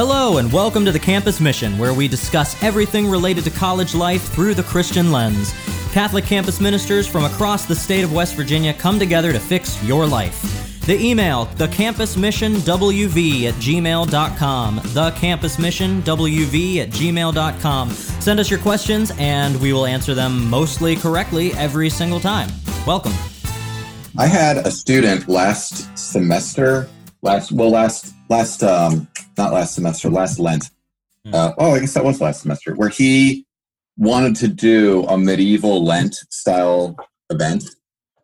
Hello, and welcome to the Campus Mission, where we discuss everything related to college life through the Christian lens. Catholic campus ministers from across the state of West Virginia come together to fix your life. The email, thecampusmissionwv at gmail.com. Thecampusmissionwv at gmail.com. Send us your questions, and we will answer them mostly correctly every single time. Welcome. I had a student last semester, last well, last last um, not last semester, last Lent. Uh, oh, I guess that was last semester, where he wanted to do a medieval Lent style event.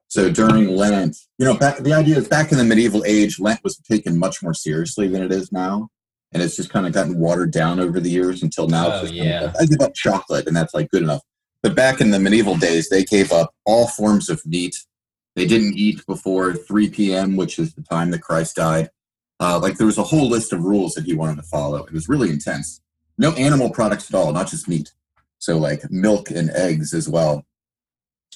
So during Lent, you know, back, the idea is back in the medieval age, Lent was taken much more seriously than it is now, and it's just kind of gotten watered down over the years until now. Oh, yeah. kind of like, I give up chocolate, and that's like good enough. But back in the medieval days, they gave up all forms of meat. They didn't eat before 3 p.m., which is the time that Christ died. Uh, like there was a whole list of rules that he wanted to follow. It was really intense. No animal products at all, not just meat. So like milk and eggs as well.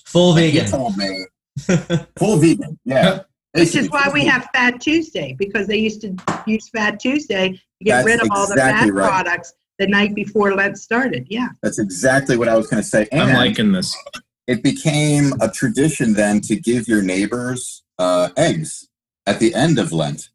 Full He vegan. told me- full vegan, yeah. Which is why we have Fat Tuesday, because they used to use Fat Tuesday to get That's rid of all the exactly fat right. products the night before Lent started. Yeah. That's exactly what I was going to say. And I'm liking this. it became a tradition then to give your neighbors uh, eggs at the end of Lent.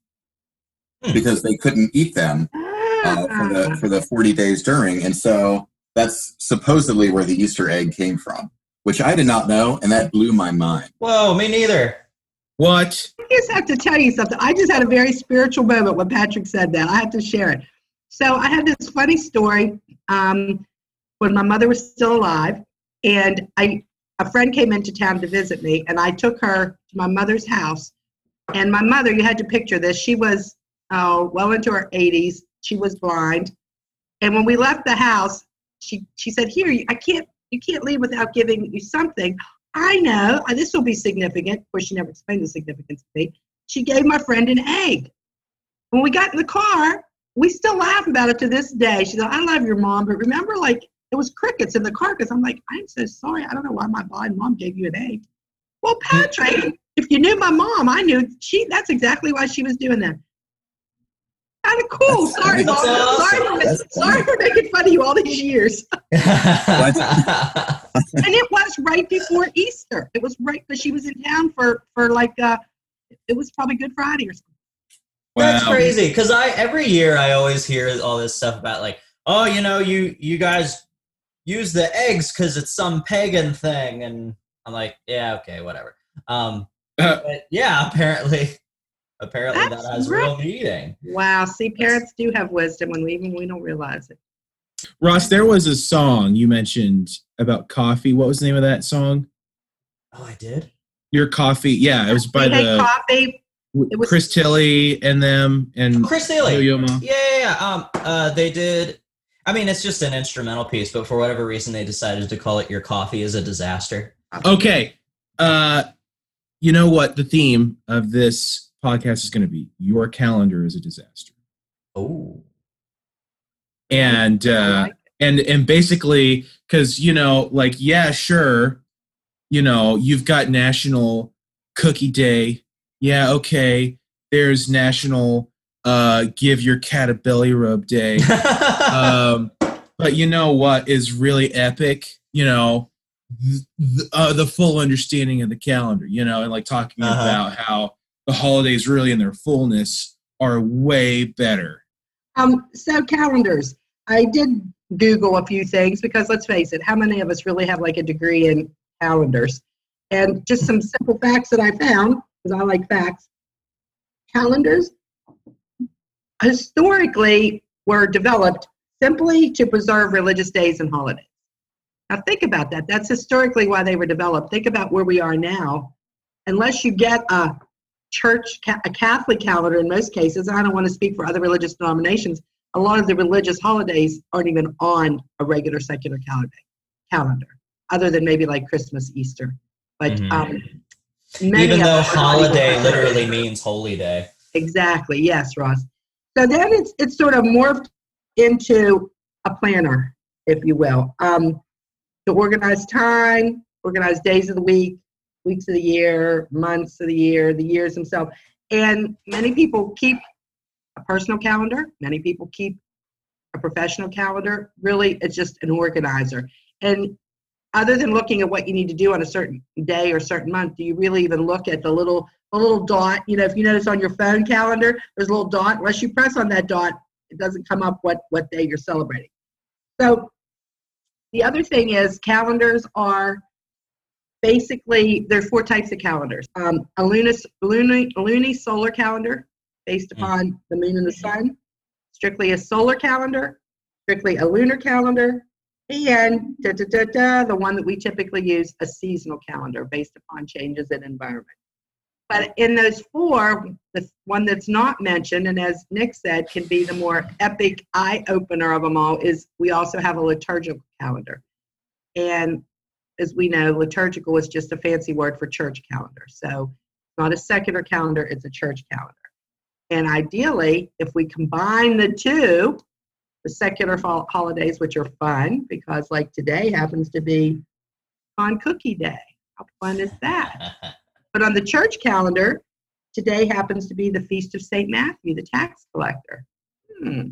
Because they couldn't eat them uh, for the for the 40 days during and so that's supposedly where the easter egg came from which i did not know and that blew my mind Whoa, me neither. What? I just have to tell you something. I just had a very spiritual moment when Patrick said that. I have to share it. So I had this funny story um, when my mother was still alive, and I a friend came into town to visit me, and I took her to my mother's house. And my mother, you had to picture this. She was uh, well into her 80s. She was blind, and when we left the house, she she said, "Here, I can't. You can't leave without giving you something." I know uh, this will be significant. Of course, she never explained the significance to me. She gave my friend an egg. When we got in the car, we still laugh about it to this day. She said, I love your mom, but remember, like, it was crickets in the car because I'm like, I'm so sorry. I don't know why my blind mom gave you an egg. Well, Patrick, if you knew my mom, I knew she. that's exactly why she was doing that. Kind of cool. Sorry, mom. awesome. Sorry, for, That's sorry for making fun of you all these years. and it was right before Easter. It was right because she was in town for for like uh, it was probably Good Friday or something. That's crazy because I every year I always hear all this stuff about like, oh, you know, you you guys use the eggs because it's some pagan thing, and I'm like, yeah, okay, whatever. Um, but yeah, apparently, apparently That's that has right. real meaning. Wow, see, parents do have wisdom when we even we don't realize it. Ross, there was a song you mentioned about coffee. What was the name of that song? Oh, I did. Your coffee. Yeah, it was by we the coffee. It was- Chris Tilly and them and Chris Neely. Yeah, yeah, yeah. Um, uh, they did. I mean, it's just an instrumental piece, but for whatever reason, they decided to call it "Your Coffee is a Disaster." Okay. Uh you know what the theme of this podcast is going to be? Your calendar is a disaster. Oh, And uh like and and basically cuz you know like yeah, sure, you know, you've got National Cookie Day. Yeah, okay. There's National uh give your cat a belly rub day. um, but you know what is really epic? You know, th- th- uh, the full understanding of the calendar. You know, and like talking Uh-huh. about how the holidays, really in their fullness, are way better. Um, so calendars. I did Google a few things because let's face it, how many of us really have like a degree in calendars? And just some simple facts that I found, because I like facts. Calendars historically were developed simply to preserve religious days and holidays. Now think about that. That's historically why they were developed. Think about where we are now. Unless you get a church, a Catholic calendar in most cases, and I don't want to speak for other religious denominations, a lot of the religious holidays aren't even on a regular secular calendar, calendar other than maybe like Christmas, Easter. But Mhm. um, many even though them are not even holiday literally means holy day. Exactly. Yes, Ross. So then it's it's sort of morphed into a planner, if you will, um, to organize time, organize days of the week, weeks of the year, months of the year, the years themselves. And many people keep a personal calendar. Many people keep a professional calendar. Really, it's just an organizer. And other than looking at what you need to do on a certain day or certain month, do you really even look at the little the little dot? You know, if you notice on your phone calendar, there's a little dot. Unless you press on that dot, it doesn't come up what what day you're celebrating. So the other thing is calendars are basically there are four types of calendars. Um, a lunar, lunar, lunar solar calendar based Mm. upon the moon and the sun, strictly a solar calendar, strictly a lunar calendar, and da, da, da, da, the one that we typically use, a seasonal calendar based upon changes in environment. But in those four, the one that's not mentioned, and as Nick said, can be the more epic eye opener of them all, is we also have a liturgical calendar. And as we know, liturgical is just a fancy word for church calendar. So not a secular calendar, it's a church calendar. And ideally, if we combine the two, the secular hol- holidays, which are fun, because like today happens to be on Cookie Day. How fun is that? But on the church calendar, today happens to be the Feast of St. Matthew, the tax collector. Hmm.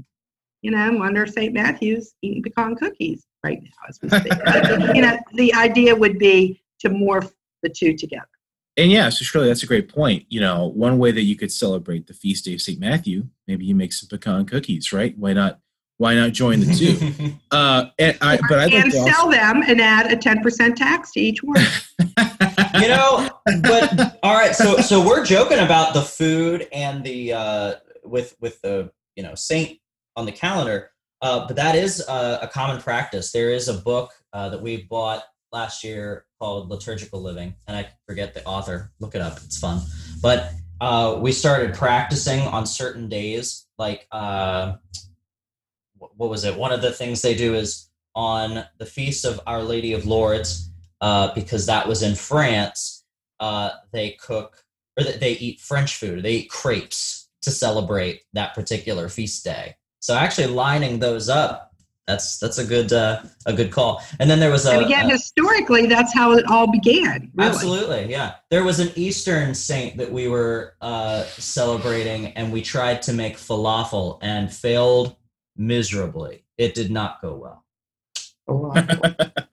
You know, I wonder if St. Matthew's eating pecan cookies right now as we speak. you know, the idea would be to morph the two together. And yeah, so Shirley, that's a great point. You know, one way that you could celebrate the feast day of St. Matthew, maybe you make some pecan cookies, right? Why not? Why not join the two? uh, and I, but I'd like and to also, sell them and add a 10% tax to each one. you know but all right so so we're joking about the food and the uh with with the you know saint on the calendar uh but that is uh, a common practice. There is a book uh, that we bought last year called liturgical living and i forget the author. Look it up. It's fun. But uh we started practicing on certain days like uh what was it? One of the things they do is on the feast of our lady of lourdes uh, because that was in France, they cook or they eat French food. They eat crepes to celebrate that particular feast day. So actually lining those up, that's that's a good uh, a good call. And then there was a, and again, a- historically, that's how it all began. Really. Absolutely, yeah. There was an Eastern saint that we were uh, celebrating, and we tried to make falafel and failed miserably. It did not go well. Oh,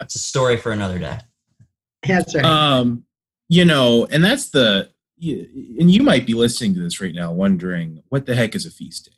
It's a story for another day. That's right. um, you know, and that's the, and you might be listening to this right now, wondering what the heck is a feast day.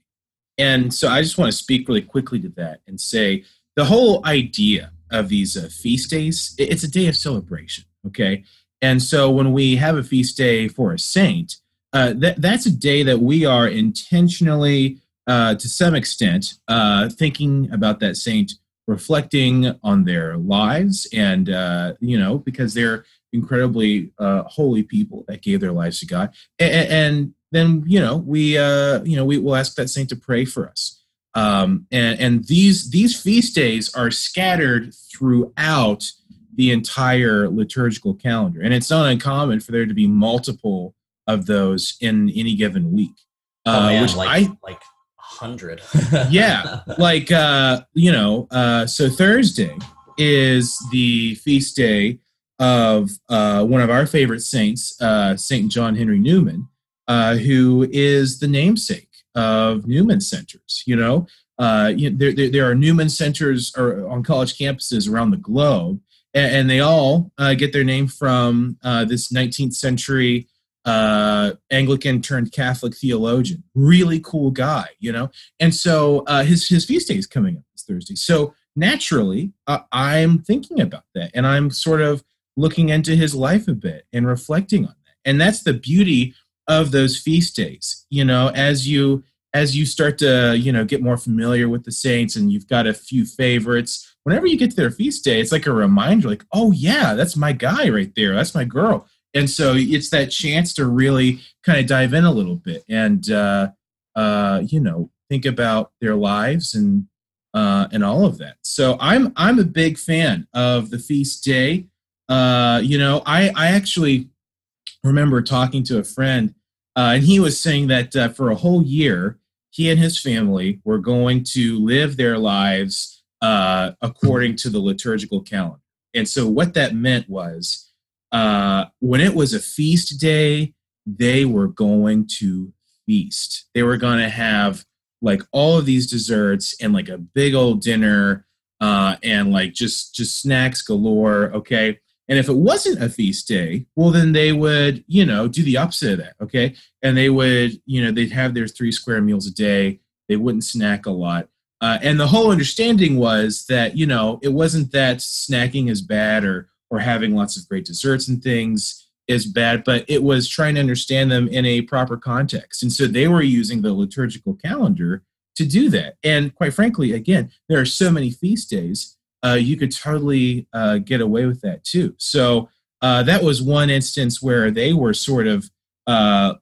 And so I just want to speak really quickly to that and say the whole idea of these uh, feast days, it's a day of celebration, okay? And so when we have a feast day for a saint, uh, that, that's a day that we are intentionally, uh, to some extent, uh, thinking about that saint, reflecting on their lives, and, uh, you know, because they're incredibly uh, holy people that gave their lives to God. And, and then, you know, we, uh, you know, we will ask that saint to pray for us. Um, and, and these these feast days are scattered throughout the entire liturgical calendar, and it's not uncommon for there to be multiple of those in any given week. Oh Uh, man, which like I like hundred. Yeah. like uh you know uh so thursday is the feast day of uh one of our favorite saints uh saint john henry newman uh who is the namesake of newman centers you know uh you there, there, there are newman centers or on college campuses around the globe and, and they all uh, get their name from uh, this 19th century uh, Anglican turned Catholic theologian. Really cool guy, you know. And so uh, his his feast day is coming up this Thursday. So naturally, I'm thinking about that, and I'm sort of looking into his life a bit and reflecting on that. And that's the beauty of those feast days. You know, as you as you start to you know get more familiar with the saints, and you've got a few favorites. Whenever you get to their feast day, it's like a reminder, like, oh yeah, that's my guy right there. That's my girl. And so it's that chance to really kind of dive in a little bit and uh, uh, you know think about their lives and uh, and all of that. So I'm I'm a big fan of the feast day. Uh, you know, I I actually remember talking to a friend, uh, and he was saying that uh, for a whole year, he and his family were going to live their lives uh, according to the liturgical calendar. And so what that meant was, uh, when it was a feast day, they were going to feast. They were going to have like all of these desserts and like a big old dinner uh, and like just just snacks galore. Okay, and if it wasn't a feast day, well, then they would, you know, do the opposite of that. Okay. And they would, you know, they'd have their three square meals a day. They wouldn't snack a lot. Uh, and the whole understanding was that, you know, it wasn't that snacking is bad or, or having lots of great desserts and things is bad, but it was trying to understand them in a proper context. And so they were using the liturgical calendar to do that. And quite frankly, again, there are so many feast days uh, you could totally uh, get away with that too. So uh, that was one instance where they were sort of, uh,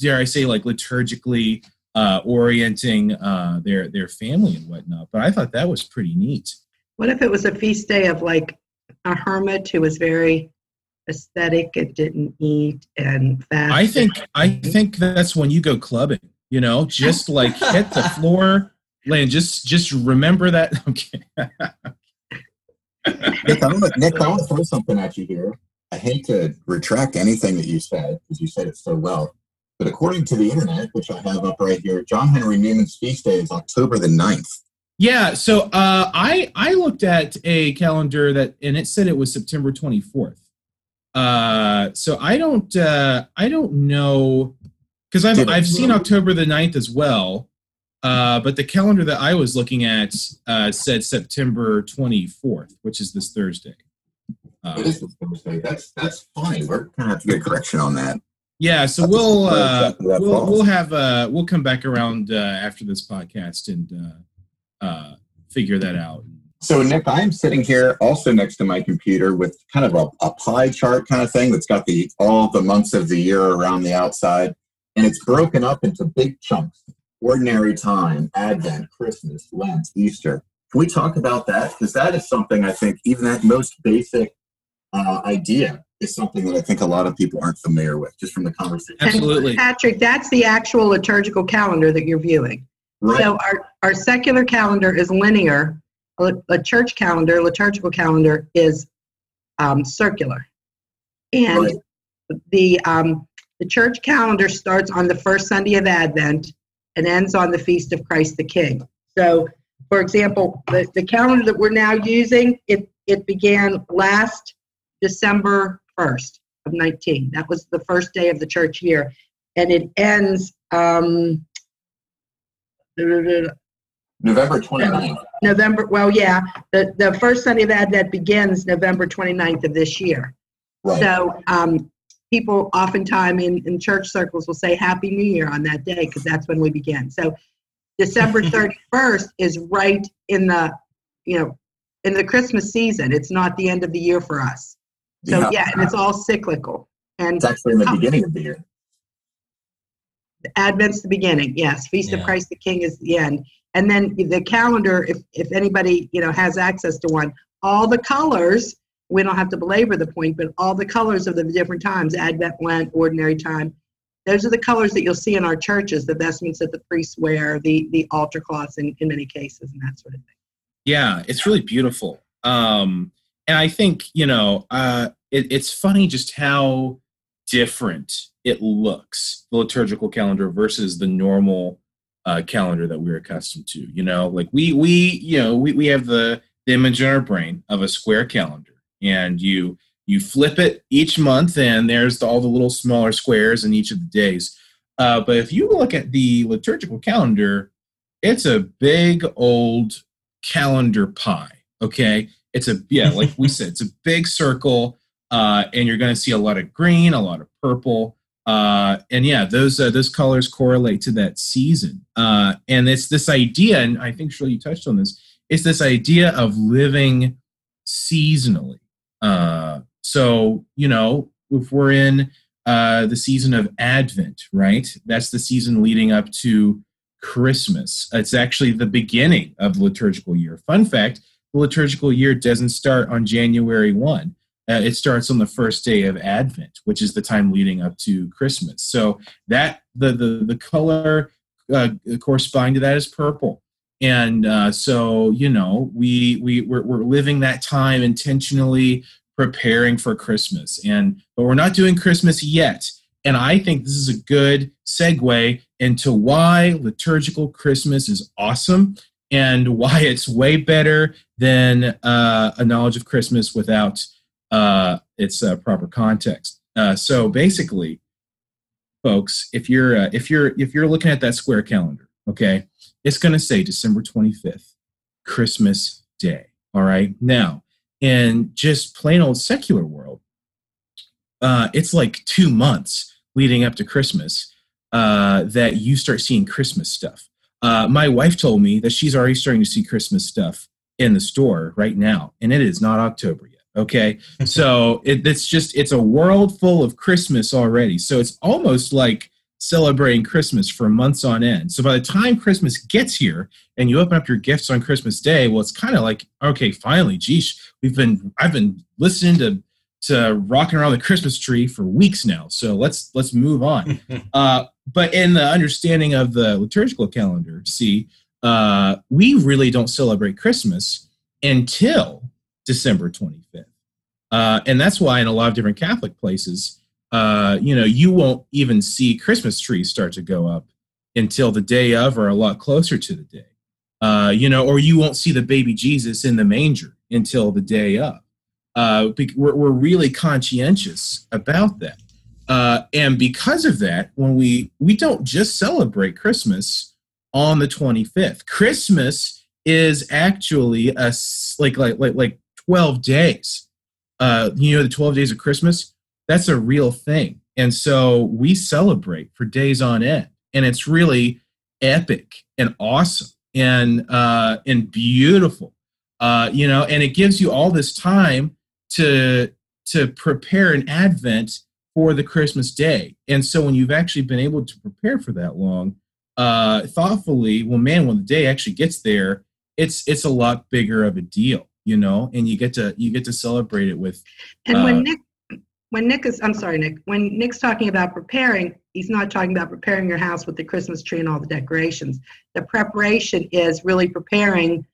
dare I say, like liturgically uh, orienting uh, their their family and whatnot. But I thought that was pretty neat. What if it was a feast day of like a hermit who was very aesthetic and didn't eat and fast? I think I think that's when you go clubbing. You know, just like hit the floor. Land, just just remember that. Okay. Nick, I want Nick, I want to throw something at you here. I hate to retract anything that you said because you said it so well. But according to the internet, which I have up right here, John Henry Newman's feast day is October the 9th. Yeah, so uh, I I looked at a calendar that and it said it was September 24th. Uh, so I don't uh, I don't know because I've I've seen October the 9th as well. Uh, but the calendar that I was looking at uh, said September 24th, which is this Thursday. Uh, it is this Thursday. That's that's funny. We're gonna have to get a correction on that. Yeah, so that's we'll uh, we'll we'll have uh, we'll come back around uh, after this podcast and uh, uh, figure that out. So Nick, I am sitting here also next to my computer with kind of a, a pie chart kind of thing that's got the all the months of the year around the outside, and it's broken up into big chunks ordinary time, Advent, Christmas, Lent, Easter. Can we talk about that? Because that is something I think, even that most basic uh, idea is something that I think a lot of people aren't familiar with, just from the conversation. Absolutely. And Patrick, that's the actual liturgical calendar that you're viewing. Right. So our, our secular calendar is linear. A, a church calendar, liturgical calendar, is um, circular. And right. the um, the church calendar starts on the first Sunday of Advent and ends on the Feast of Christ the King. So, for example, the, the calendar that we're now using, it, it began last December 1st of 19. That was the first day of the church year. And it ends um, November 29th. November, well, yeah, the, the first Sunday of Advent begins November 29th of this year. Right. So um, people oftentimes in, in church circles will say Happy New Year on that day because that's when we begin. So December 31st is right in the, you know, in the Christmas season. It's not the end of the year for us. So yeah, yeah and it's all cyclical. And it's actually in the beginning of the year. Advent's the beginning, yes. Feast yeah. of Christ the King is the end. And then the calendar, if if anybody, you know, has access to one, all the colors we don't have to belabor the point, but all the colors of the different times, Advent, Lent, Ordinary Time, those are the colors that you'll see in our churches, the vestments that the priests wear, the, the altar cloths in, in many cases, and that sort of thing. Yeah, it's really beautiful. Um, and I think, you know, uh, it, it's funny just how different it looks, the liturgical calendar versus the normal uh, calendar that we're accustomed to. You know, like we, we you know, we, we have the, the image in our brain of a square calendar and you you flip it each month and there's all the little smaller squares in each of the days. Uh, but if you look at the liturgical calendar it's a big old calendar pie okay? It's a yeah like we said it's a big circle uh, and you're going to see a lot of green a lot of purple uh, and yeah those uh, those colors correlate to that season. Uh, and it's this idea and i think shirley you touched on this it's this idea of living seasonally uh, so, you know, if we're in uh, the season of Advent, right? That's the season leading up to Christmas. It's actually the beginning of the liturgical year. Fun fact the liturgical year doesn't start on January 1. Uh, it starts on the first day of Advent, which is the time leading up to Christmas. So that the the the color uh, corresponding to that is purple and uh, so you know we we we're, we're living that time intentionally preparing for christmas and but we're not doing christmas yet And I think this is a good segue into why liturgical Christmas is awesome and why it's way better than uh, a knowledge of Christmas without uh, its uh, proper context. Uh, so basically, folks, if you're uh, if you're if you're looking at that square calendar, okay, it's going to say December 25th, Christmas Day. All right. Now, in just plain old secular world, uh, it's like two months leading up to Christmas uh, that you start seeing Christmas stuff. Uh, my wife told me that she's already starting to see Christmas stuff in the store right now, and it is not October yet. Okay, so it, it's just it's a world full of Christmas already. So it's almost like celebrating Christmas for months on end. So by the time Christmas gets here and you open up your gifts on Christmas Day, well, it's kind of like okay, finally, geez, we've been I've been listening to to rocking around the Christmas tree for weeks now. So let's let's move on. uh, but in the understanding of the liturgical calendar, see, uh, we really don't celebrate Christmas until December 25th. Uh, and that's why in a lot of different Catholic places, uh, you know, you won't even see Christmas trees start to go up until the day of or a lot closer to the day. Uh, you know, or you won't see the baby Jesus in the manger until the day of. Uh, we're, we're really conscientious about that. Uh, and because of that, when we we don't just celebrate Christmas on the 25th. Christmas is actually a like like like like 12 days. Uh, you know the 12 days of Christmas. That's a real thing, and so we celebrate for days on end, and it's really epic and awesome and uh, and beautiful. Uh, you know, and it gives you all this time to to prepare an Advent for the Christmas day. And so when you've actually been able to prepare for that long, uh, thoughtfully, well, man, when the day actually gets there, it's it's a lot bigger of a deal, you know, and you get to you get to celebrate it with. And uh, when Nick, when Nick is, I'm sorry, Nick, when Nick's talking about preparing, he's not talking about preparing your house with the Christmas tree and all the decorations. The preparation is really preparing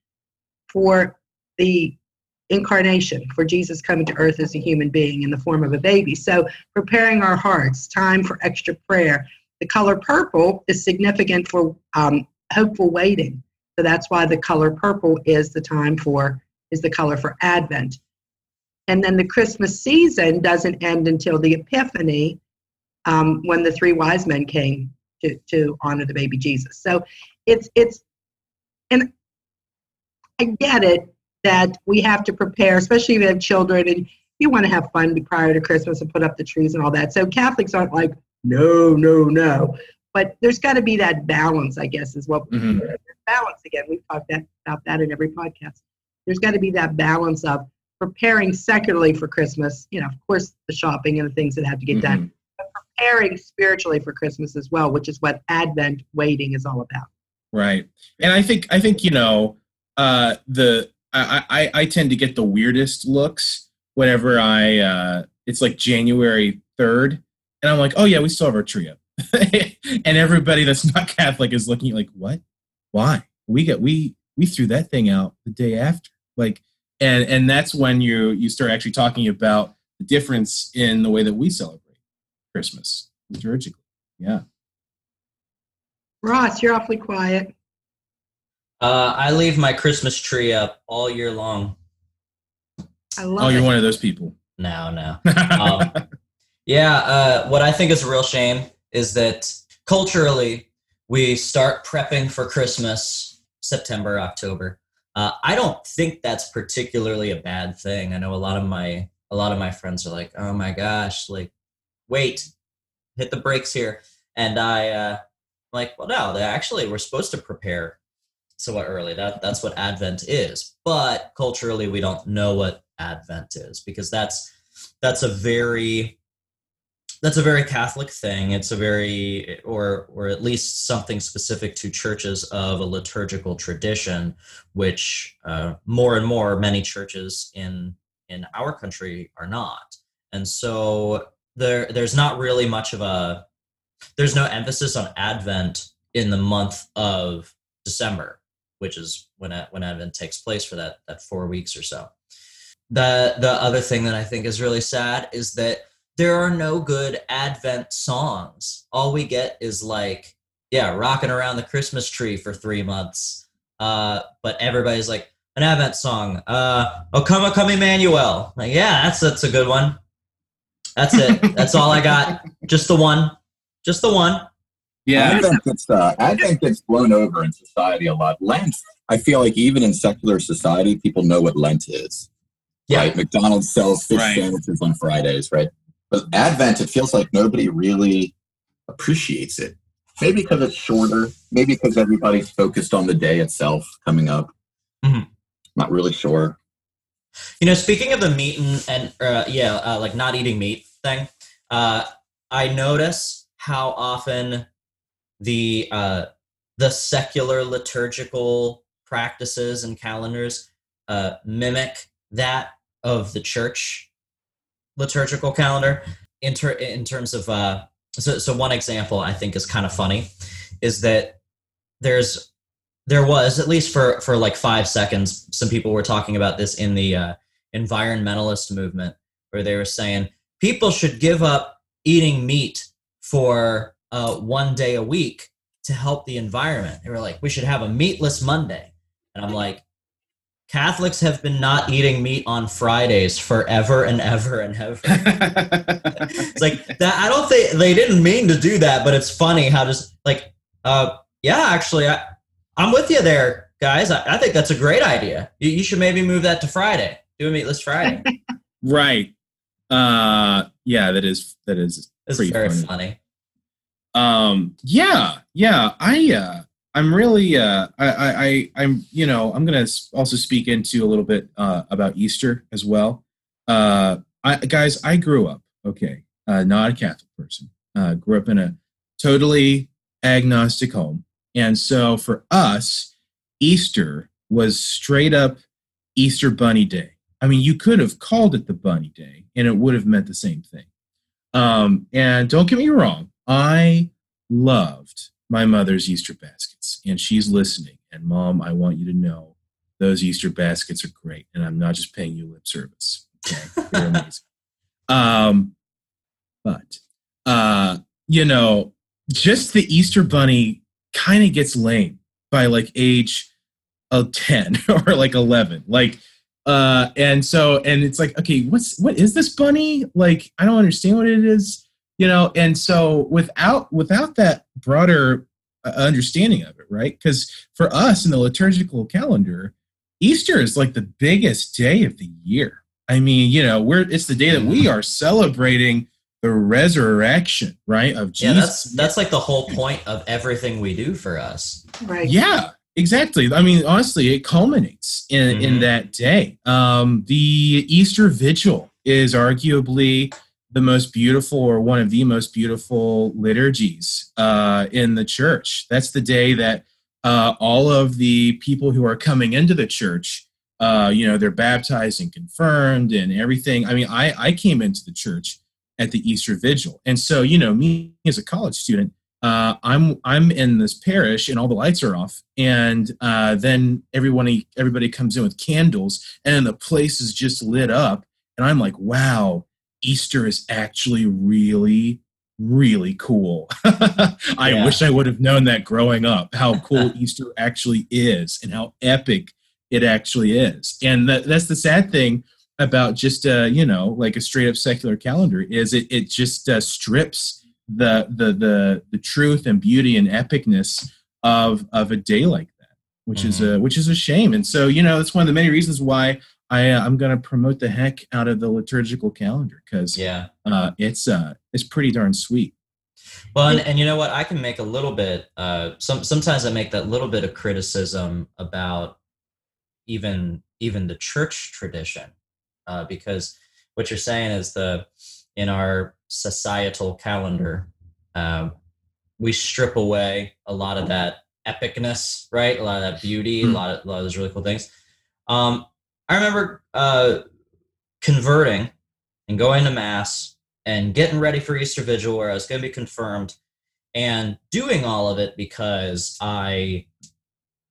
for the incarnation for Jesus coming to earth as a human being in the form of a baby. So, preparing our hearts, time for extra prayer. The color purple is significant for um, hopeful waiting. So that's why the color purple is the time for is the color for Advent. And then the Christmas season doesn't end until the Epiphany, um, when the three wise men came to to honor the baby Jesus. So it's it's and I get it that we have to prepare, especially if you have children and you want to have fun prior to Christmas and put up the trees and all that. So Catholics aren't like, no, no, no. But there's got to be that balance, I guess, is what mm-hmm. balance again. We've talked that, about that in every podcast. There's got to be that balance of preparing secularly for Christmas. You know, of course, the shopping and the things that have to get mm-hmm. done, but preparing spiritually for Christmas as well, which is what Advent waiting is all about. Right, and I think I think you know uh, the I, I, I tend to get the weirdest looks whenever I uh, it's like January third, and I'm like, oh yeah, we still have our tree up, and everybody that's not Catholic is looking like, what? Why? We get we we threw that thing out the day after, like, and and that's when you you start actually talking about the difference in the way that we celebrate Christmas liturgically. Yeah. Ross, you're awfully quiet. Uh, I leave my Christmas tree up all year long. I love oh, you're one of those people. No, no. um, yeah, uh, what I think is a real shame is that culturally we start prepping for Christmas September, October. Uh, I don't think that's particularly a bad thing. I know a lot of my a lot of my friends are like, "Oh my gosh, like, wait, hit the brakes here," and I uh, like, well, no, they actually we're supposed to prepare somewhat early. That that's what Advent is. But culturally, we don't know what Advent is because that's that's a very that's a very Catholic thing. It's a very, or or at least something specific to churches of a liturgical tradition, which uh, more and more many churches in in our country are not. And so there there's not really much of a there's no emphasis on Advent in the month of December which is when when Advent takes place for that that four weeks or so. The the other thing that I think is really sad is that there are no good Advent songs. All we get is like, yeah, rocking around the Christmas tree for three months. Uh, but everybody's like, an Advent song. Uh, "O Come, O Come Emmanuel." Like, yeah, that's that's a good one. That's it. that's all I got. Just the one. Just the one. Yeah, Advent gets uh, Advent gets blown over in society a lot. Lent, I feel like even in secular society, people know what Lent is. Yeah. Right? McDonald's sells fish right. sandwiches on Fridays, right? But Advent, it feels like nobody really appreciates it. Maybe because it's shorter. Maybe because everybody's focused on the day itself coming up. Mm-hmm. Not really sure. You know, speaking of the meat and, and uh, yeah, uh, like not eating meat thing, uh, I notice how often the uh, the secular liturgical practices and calendars uh, mimic that of the church liturgical calendar. In, ter- in terms of uh, so, so one example i think is kind of funny is that there's there was at least for for like five seconds some people were talking about this in the uh, environmentalist movement where they were saying people should give up eating meat for uh, one day a week to help the environment. They were like we should have a meatless monday. And i'm like Catholics have been not eating meat on Fridays forever and ever and ever. it's like that. I don't think they didn't mean to do that, but it's funny how just like, uh, yeah, actually, I, I'm with you there, guys. I, I think that's a great idea. You, you, should maybe move that to Friday. Do a meatless Friday. right. Uh, yeah, that is that is it's very funny. funny. Um, yeah, yeah. I uh, I'm really uh, I, I I'm you know I'm gonna also speak into a little bit uh, about Easter as well. Uh, I, guys, I grew up okay, uh, not a Catholic person. Uh, grew up in a totally agnostic home. And so for us, Easter was straight up Easter Bunny Day. I mean, you could have called it the Bunny Day and it would have meant the same thing. Um, and don't get me wrong, I loved my mother's Easter baskets, and she's listening. And mom, I want you to know those Easter baskets are great, and I'm not just paying you lip service. Okay? They're amazing. um, but uh, you know, just the Easter bunny kind of gets lame by like age of 10 or like 11 like uh and so and it's like okay what's what is this bunny like i don't understand what it is you know and so without without that broader uh, understanding of it right because for us in the liturgical calendar easter is like the biggest day of the year i mean you know we're it's the day that we are celebrating the resurrection, right? Of Jesus. Yeah, that's that's like the whole point of everything we do for us. Right. Yeah, exactly. I mean, honestly, it culminates in, mm-hmm. in that day. Um, the Easter Vigil is arguably the most beautiful or one of the most beautiful liturgies uh, in the church. That's the day that uh, all of the people who are coming into the church, uh, you know, they're baptized and confirmed and everything. I mean, I, I came into the church at the Easter Vigil. And so, you know, me as a college student, uh, I'm I'm in this parish and all the lights are off, and uh, then everyone everybody comes in with candles, and the place is just lit up, and I'm like, wow, Easter is actually really really cool. I yeah. wish I would have known that growing up, how cool Easter actually is and how epic it actually is. And that, that's the sad thing about just uh, you know like a straight up secular calendar is it it just uh, strips the the the the truth and beauty and epicness of of a day like that, which mm-hmm. is a which is a shame. And so you know that's one of the many reasons why I uh, I'm going to promote the heck out of the liturgical calendar because yeah, uh, it's uh it's pretty darn sweet. Well, and, and you know what? I can make a little bit. Uh, some sometimes I make that little bit of criticism about even even the church tradition uh, because what you're saying is the in our societal calendar um, we strip away a lot of that epicness right a lot of that beauty mm. a lot of a lot of those really cool things um, i remember uh, converting and going to mass and getting ready for easter vigil where i was going to be confirmed and doing all of it because i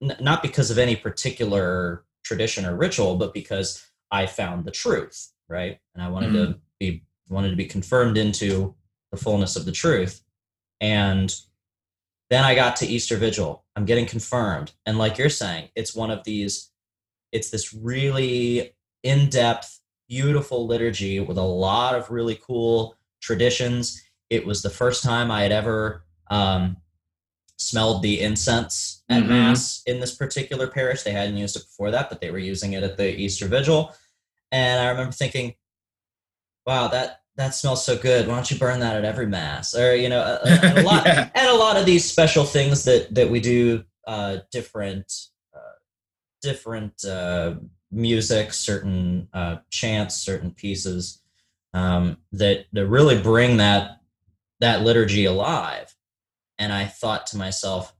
n- not because of any particular tradition or ritual but because I found the truth, right? And I wanted mm-hmm. to be wanted to be confirmed into the fullness of the truth. And then I got to Easter Vigil. I'm getting confirmed. And like you're saying, it's one of these, it's this really in depth, beautiful liturgy with a lot of really cool traditions. It was the first time I had ever um, smelled the incense at Mhm. Mass in this particular parish. They hadn't used it before that, but they were using it at the Easter Vigil. And I remember thinking, wow, that that smells so good. Why don't you burn that at every mass? Or you know, a, a- a lot Yeah. and a lot of these special things that that we do, uh, different different uh, music, certain uh, chants, certain pieces um, that that really bring that that liturgy alive. And I thought to myself,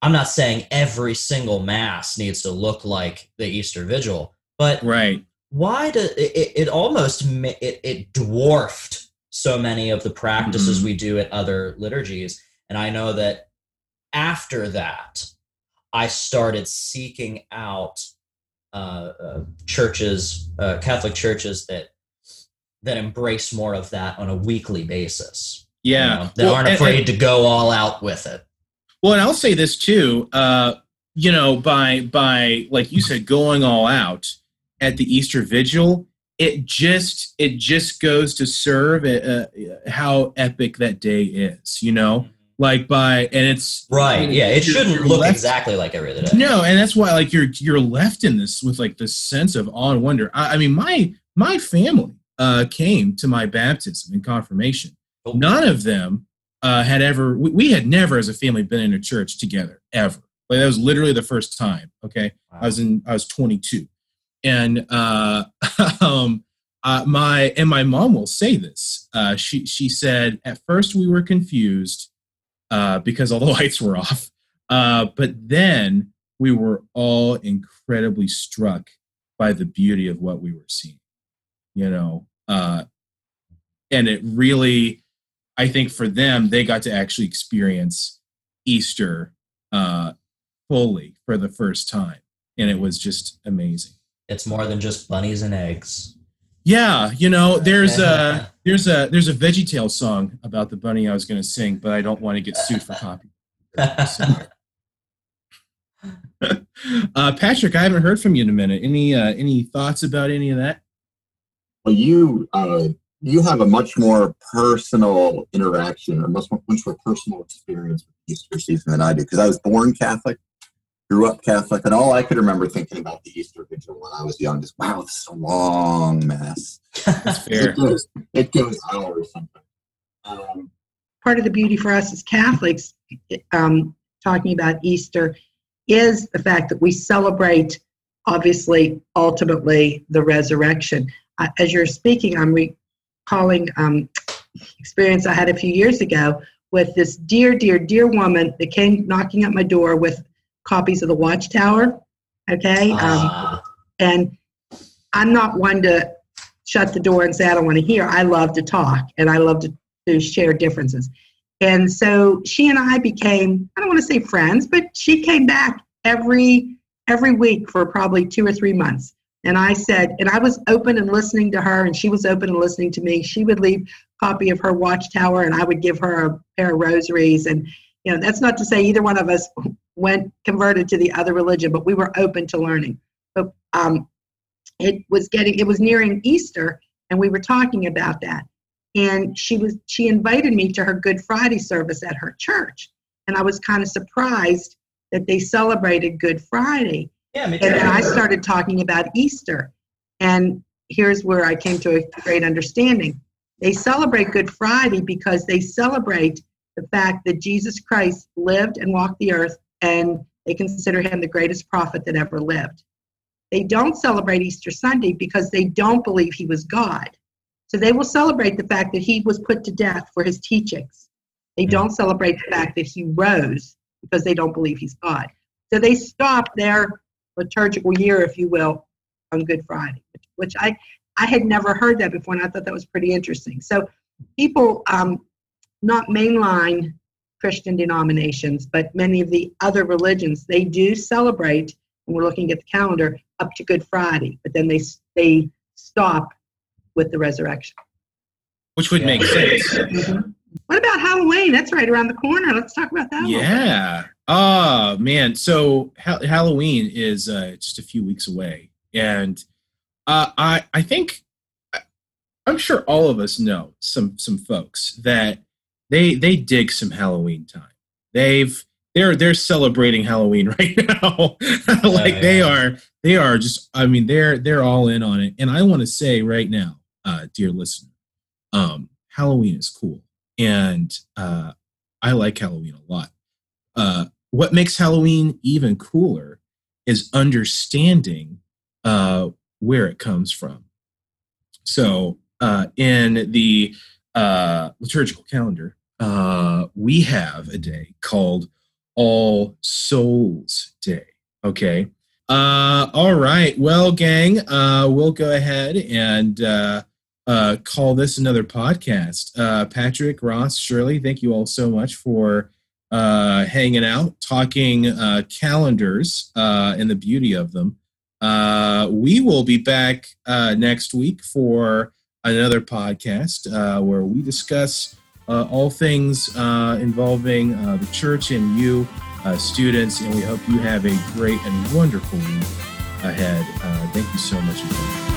I'm not saying every single mass needs to look like the Easter Vigil, but Right. why do it, it almost it, it dwarfed so many of the practices Mhm. we do at other liturgies and i know that after that i started seeking out uh, uh, churches uh, catholic churches that that embrace more of that on a weekly basis you Yeah. know, that Well, aren't afraid and- to go all out with it Well, and I'll say this too. Uh, you know, by by like you said, going all out at the Easter Vigil, it just it just goes to serve uh, how epic that day is. You know, like by and it's right yeah it shouldn't look left- exactly like every other day No, and that's why like you're you're left in this with like this sense of awe and wonder. I, I mean, my my family uh, came to my baptism and confirmation. Oh. None of them uh, had ever. We, we had never, as a family, been in a church together ever. Like that was literally the first time. Okay, I was in. I was 22, and uh, um, uh, my and my mom will say this. Uh, she she said at first we were confused uh, because all the lights were off, uh, but then we were all incredibly struck by the beauty of what we were seeing. You know, uh, and it really, I think for them, they got to actually experience Easter uh, fully for the first time, and it was just amazing. it's more than just bunnies and eggs Yeah, you know, there's a there's a there's a VeggieTale song about the bunny I was going to sing, but I don't want to get sued for copy. uh, Patrick, I haven't heard from you in a minute. Any uh, any thoughts about any of that? Well, you uh, you have a much more personal interaction, or much more, much more personal experience with Easter season than I do, because I was born Catholic, grew up Catholic, and all I could remember thinking about the Easter Vigil when I was young is, "Wow, this is a long mass. That's fair. It goes, it goes hours sometimes." Um, part of the beauty for us as Catholics, um, talking about Easter, is the fact that we celebrate, obviously, ultimately, the resurrection. Uh, as you're speaking, I'm recalling um, experience I had a few years ago with this dear, dear, dear woman that came knocking at my door with copies of the Watchtower. Okay, um, Ah, and I'm not one to shut the door and say I don't want to hear. I love to talk and I love to, to share differences. And so she and I became I don't want to say friends, but she came back every every week for probably two or three months. And I said, and I was open and listening to her, and she was open and listening to me. She would leave a copy of her Watchtower, and I would give her a pair of rosaries. And you know, that's not to say either one of us went converted to the other religion, but we were open to learning. But um, it was getting it was nearing easter and we were talking about that. And she was she invited me to her good friday service at her church and i was kind of surprised that they celebrated good friday. Yeah, and then i started talking about easter and here's where i came to a great understanding. They celebrate good friday because they celebrate the fact that jesus christ lived and walked the earth and they consider him the greatest prophet that ever lived they don't celebrate Easter Sunday because they don't believe he was God. So they will celebrate the fact that he was put to death for his teachings. They don't celebrate the fact that he rose because they don't believe he's God. So they stop their liturgical year, if you will, on Good Friday, which I, I had never heard that before, and I thought that was pretty interesting. So people, um, not mainline Christian denominations, but many of the other religions, they do celebrate, and we're looking at the calendar, up to Good Friday, but then they they stop with the resurrection. Which would Yeah. make sense. Mhm. What about Halloween? That's right around the corner. Let's talk about that. a little. Yeah. Oh man. So ha- Halloween is uh, just a few weeks away, and uh, I I think I'm sure all of us know some some folks that they they dig some Halloween time. They've they're they're celebrating Halloween right now. like they yeah. are they are just I mean they're they're all in on it. And I want to say right now, uh, dear listener, um, Halloween is cool, and uh, I like Halloween a lot. Uh, what makes Halloween even cooler is understanding uh, where it comes from. So, uh, in the uh, liturgical calendar, uh, we have a day called All Souls Day. Okay. Uh, all right. Well, gang, uh, we'll go ahead and uh, uh, call this another podcast. Uh, Patrick, Ross, Shirley, thank you all so much for uh, hanging out, talking uh, calendars uh, and the beauty of them. Uh, we will be back uh, next week for another podcast uh, where we discuss uh, all things uh, involving uh, the church and you, uh, students, and we hope you have a great and wonderful week ahead. Uh, thank you so much again.